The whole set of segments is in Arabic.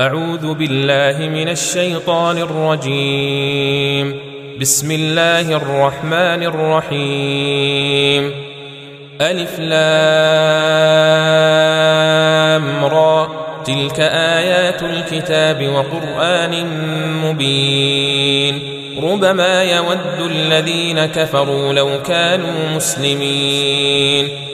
أعوذ بالله من الشيطان الرجيم. بسم الله الرحمن الرحيم. ألف لام را. تلك آيات الكتاب وقرآن مبين. ربما يود الذين كفروا لو كانوا مسلمين.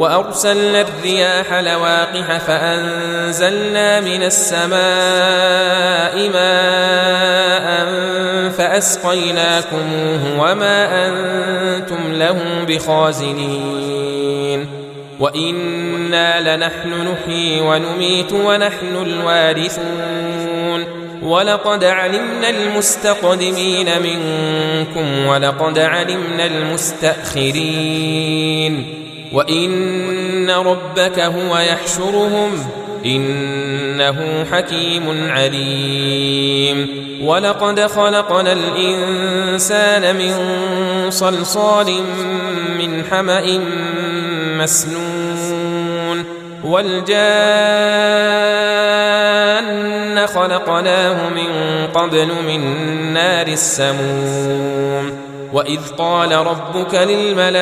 وأرسلنا الرياح لواقح فأنزلنا من السماء ماء فأسقيناكموه وما أنتم له بخازنين. وإنا لنحن نحيي ونميت ونحن الوارثون. ولقد علمنا المستقدمين منكم ولقد علمنا المستأخرين. وان ربك هو يحشرهم انه حكيم عليم ولقد خلقنا الانسان من صلصال من حما مسنون والجان خلقناه من قبل من نار السموم واذ قال ربك للملائكه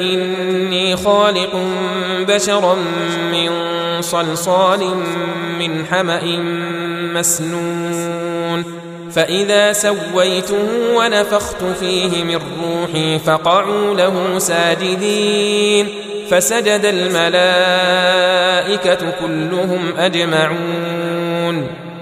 اني خالق بشرا من صلصال من حما مسنون فاذا سويته ونفخت فيه من روحي فقعوا له ساجدين فسجد الملائكه كلهم اجمعون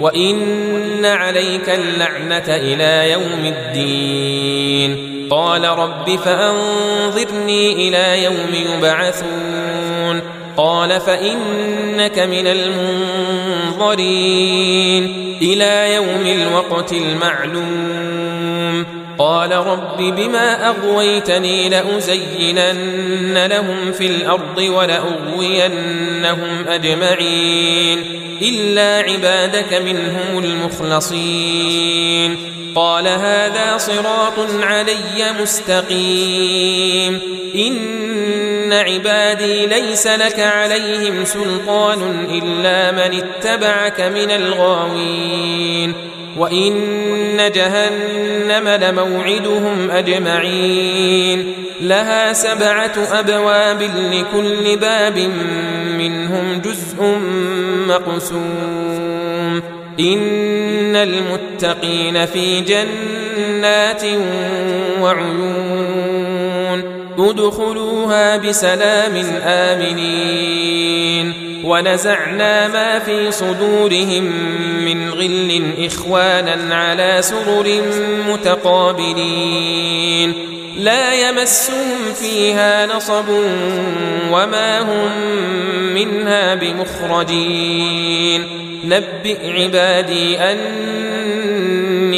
وان عليك اللعنه إلى يوم الدين. قال رب فانظرني إلى يوم يبعثون. قال فانك من المنظرين. إلى يوم الوقت المعلوم. قال رب بما أغويتني لأزينن لهم في الأرض ولأغوينهم أجمعين إلا عبادك منهم المخلصين قال هذا صراط علي مستقيم إن عبادي ليس لك عليهم سلطان إلا من اتبعك من الغاوين وإن جهنم لموعدهم أجمعين. لها سبعة أبواب لكل باب منهم جزء مقسوم. إن المتقين في جنات وعيون. ادخلوها بسلام آمنين. ونزعنا ما في صدورهم من غل إخوانا على سرر متقابلين. لا يمسهم فيها نصب وما هم منها بمخرجين. نبئ عبادي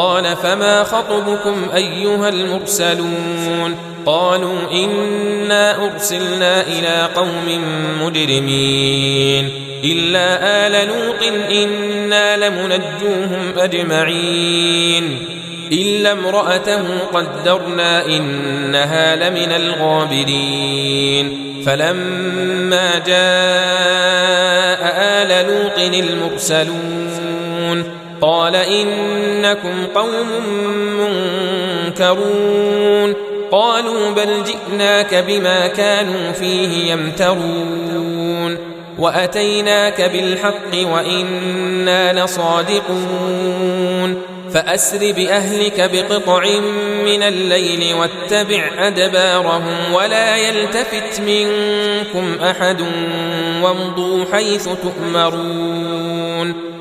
قال فما خطبكم أيها المرسلون قالوا إنا أرسلنا إلى قوم مجرمين إلا آل لوط إنا لمنجوهم أجمعين إلا امرأته قدرنا إنها لمن الغابرين فلما جاء آل لوط المرسلون قال إنكم قوم منكرون. قالوا بل جئناك بما كانوا فيه يمترون. وأتيناك بالحق وإنا لصادقون. فأسر بأهلك بقطع من الليل واتبع أدبارهم ولا يلتفت منكم أحد وامضوا حيث تؤمرون.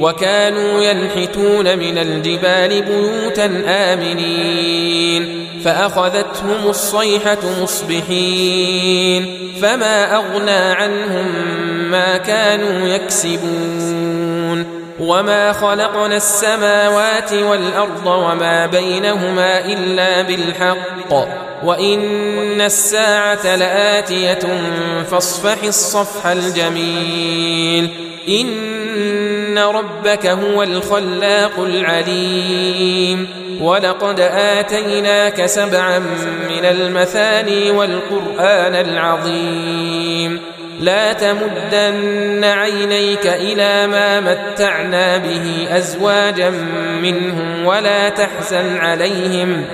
وكانوا ينحتون من الجبال بيوتا آمنين فأخذتهم الصيحة مصبحين فما أغنى عنهم ما كانوا يكسبون. وما خلقنا السماوات والأرض وما بينهما إلا بالحق وإن الساعة لآتية فاصفح الصفح الجميل. إن ربك هو الخلاق العليم ولقد آتيناك سبعا من المثاني والقرآن العظيم لا تمدن عينيك إلى ما متعنا به أزواجا منهم ولا تحزن عليهم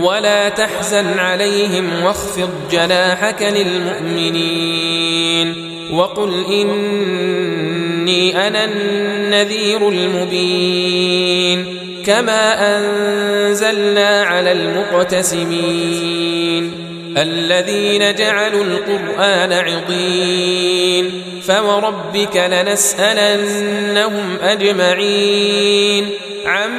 ولا تحزن عليهم واخفض جناحك للمؤمنين وقل إني أنا النذير المبين كما أنزلنا على المقتسمين الذين جعلوا القرآن عضين فوربك لنسألنهم أجمعين عما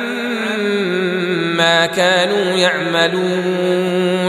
كانوا يعملون